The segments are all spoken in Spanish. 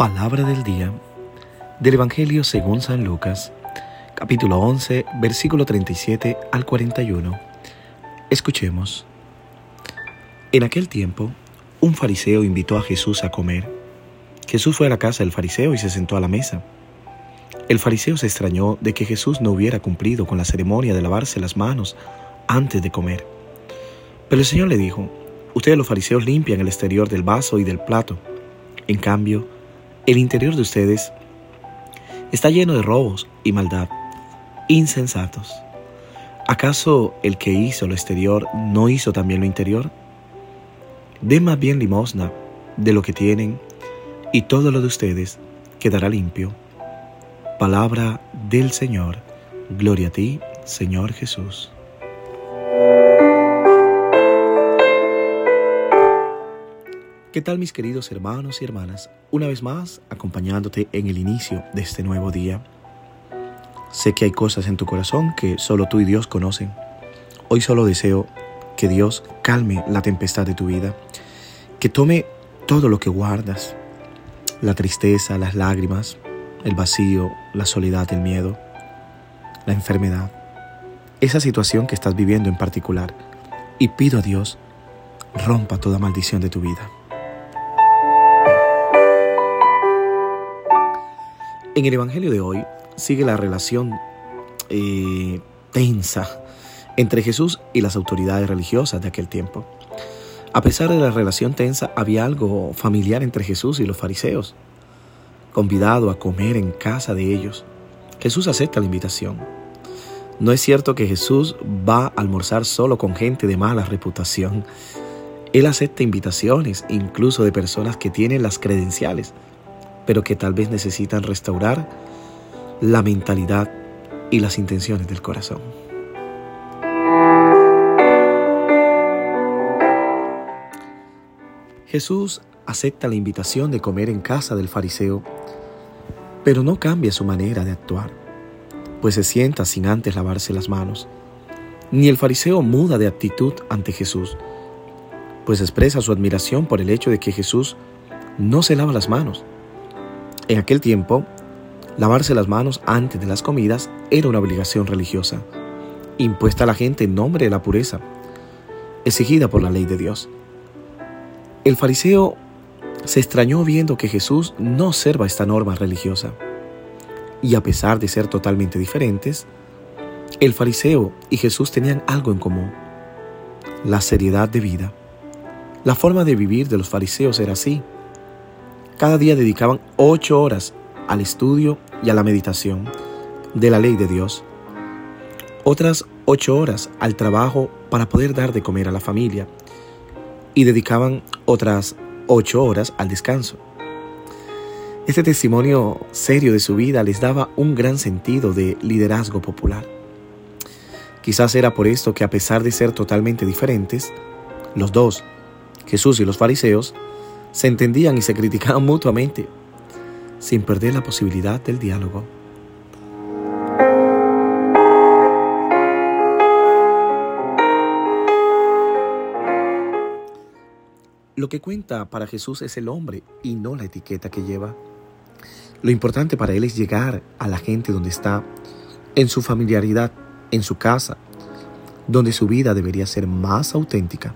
Palabra del día del Evangelio según San Lucas, capítulo 11, versículo 37 al 41. Escuchemos. En aquel tiempo, un fariseo invitó a Jesús a comer. Jesús fue a la casa del fariseo y se sentó a la mesa. El fariseo se extrañó de que Jesús no hubiera cumplido con la ceremonia de lavarse las manos antes de comer. Pero el Señor le dijo, ustedes los fariseos limpian el exterior del vaso y del plato. En cambio, el interior de ustedes está lleno de robos y maldad, insensatos. ¿Acaso el que hizo lo exterior no hizo también lo interior? Den más bien limosna de lo que tienen y todo lo de ustedes quedará limpio. Palabra del Señor. Gloria a ti, Señor Jesús. ¿Qué tal mis queridos hermanos y hermanas? Una vez más, acompañándote en el inicio de este nuevo día. Sé que hay cosas en tu corazón que solo tú y Dios conocen. Hoy solo deseo que Dios calme la tempestad de tu vida, que tome todo lo que guardas, la tristeza, las lágrimas, el vacío, la soledad, el miedo, la enfermedad, esa situación que estás viviendo en particular, y pido a Dios rompa toda maldición de tu vida. En el Evangelio de hoy sigue la relación eh, tensa entre Jesús y las autoridades religiosas de aquel tiempo. A pesar de la relación tensa, había algo familiar entre Jesús y los fariseos. Convidado a comer en casa de ellos, Jesús acepta la invitación. No es cierto que Jesús va a almorzar solo con gente de mala reputación. Él acepta invitaciones, incluso de personas que tienen las credenciales pero que tal vez necesitan restaurar la mentalidad y las intenciones del corazón. Jesús acepta la invitación de comer en casa del fariseo, pero no cambia su manera de actuar, pues se sienta sin antes lavarse las manos. Ni el fariseo muda de actitud ante Jesús, pues expresa su admiración por el hecho de que Jesús no se lava las manos en aquel tiempo, lavarse las manos antes de las comidas era una obligación religiosa, impuesta a la gente en nombre de la pureza, exigida por la ley de Dios. El fariseo se extrañó viendo que Jesús no observa esta norma religiosa. Y a pesar de ser totalmente diferentes, el fariseo y Jesús tenían algo en común, la seriedad de vida. La forma de vivir de los fariseos era así, cada día dedicaban ocho horas al estudio y a la meditación de la ley de Dios. Otras ocho horas al trabajo para poder dar de comer a la familia. Y dedicaban otras ocho horas al descanso. Este testimonio serio de su vida les daba un gran sentido de liderazgo popular. Quizás era por esto que a pesar de ser totalmente diferentes, los dos, Jesús y los fariseos, se entendían y se criticaban mutuamente, sin perder la posibilidad del diálogo. Lo que cuenta para Jesús es el hombre y no la etiqueta que lleva. Lo importante para él es llegar a la gente donde está, en su familiaridad, en su casa, donde su vida debería ser más auténtica.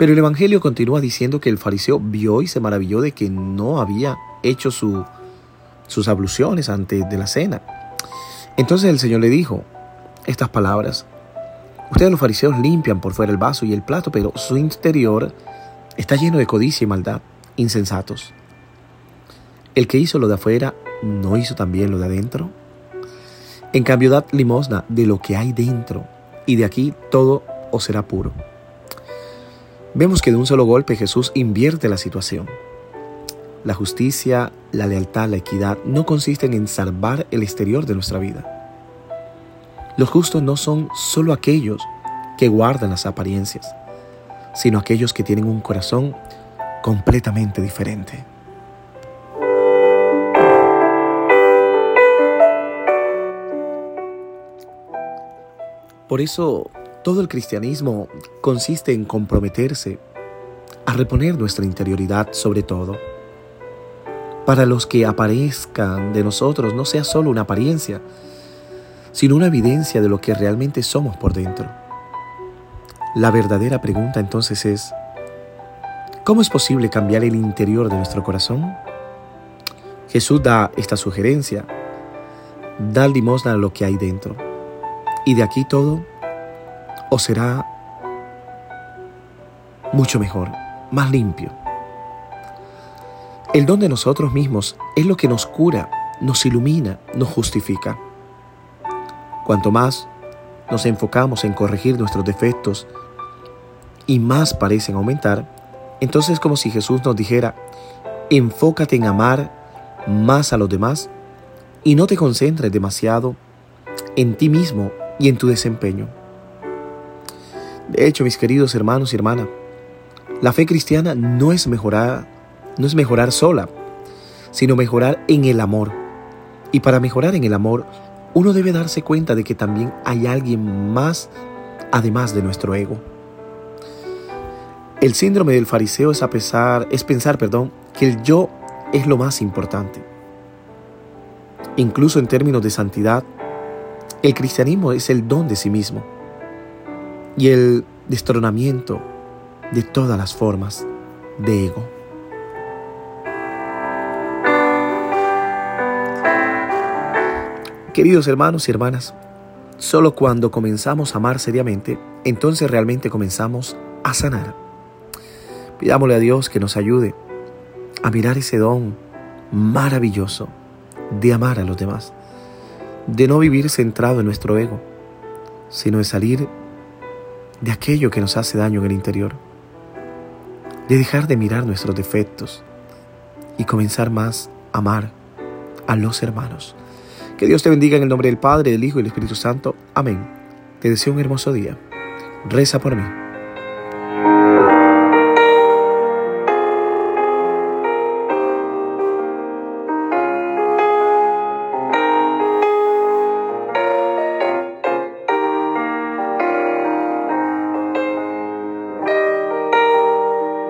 Pero el Evangelio continúa diciendo que el fariseo vio y se maravilló de que no había hecho sus abluciones antes de la cena. Entonces el Señor le dijo estas palabras. Ustedes los fariseos limpian por fuera el vaso y el plato, pero su interior está lleno de codicia y maldad, insensatos. El que hizo lo de afuera, ¿no hizo también lo de adentro? En cambio, dad limosna de lo que hay dentro, y de aquí todo os será puro. Vemos que de un solo golpe Jesús invierte la situación. La justicia, la lealtad, la equidad no consisten en salvar el exterior de nuestra vida. Los justos no son solo aquellos que guardan las apariencias, sino aquellos que tienen un corazón completamente diferente. Por eso todo el cristianismo consiste en comprometerse a reponer nuestra interioridad sobre todo, para los que aparezcan de nosotros no sea solo una apariencia, sino una evidencia de lo que realmente somos por dentro. La verdadera pregunta entonces es, ¿cómo es posible cambiar el interior de nuestro corazón? Jesús da esta sugerencia, da limosna a lo que hay dentro, y de aquí todo os será mucho mejor, más limpio. El don de nosotros mismos es lo que nos cura, nos ilumina, nos justifica. Cuanto más nos enfocamos en corregir nuestros defectos y más parecen aumentar, entonces es como si Jesús nos dijera, enfócate en amar más a los demás y no te concentres demasiado en ti mismo y en tu desempeño. De hecho, mis queridos hermanos y hermanas, la fe cristiana no es mejorar, no es mejorar sola, sino mejorar en el amor. Y para mejorar en el amor, uno debe darse cuenta de que también hay alguien más además de nuestro ego. El síndrome del fariseo es, a pesar, es pensar perdón, que el yo es lo más importante. Incluso en términos de santidad, el cristianismo es el don de sí mismo y el destronamiento de todas las formas de ego. Queridos hermanos y hermanas, solo cuando comenzamos a amar seriamente, entonces realmente comenzamos a sanar. Pidámosle a Dios que nos ayude a mirar ese don maravilloso de amar a los demás, de no vivir centrado en nuestro ego, sino de salir de aquello que nos hace daño en el interior de dejar de mirar nuestros defectos y comenzar más a amar a los hermanos. Que Dios te bendiga en el nombre del Padre, del Hijo y del Espíritu Santo. Amén. Te deseo un hermoso día. Reza por mí.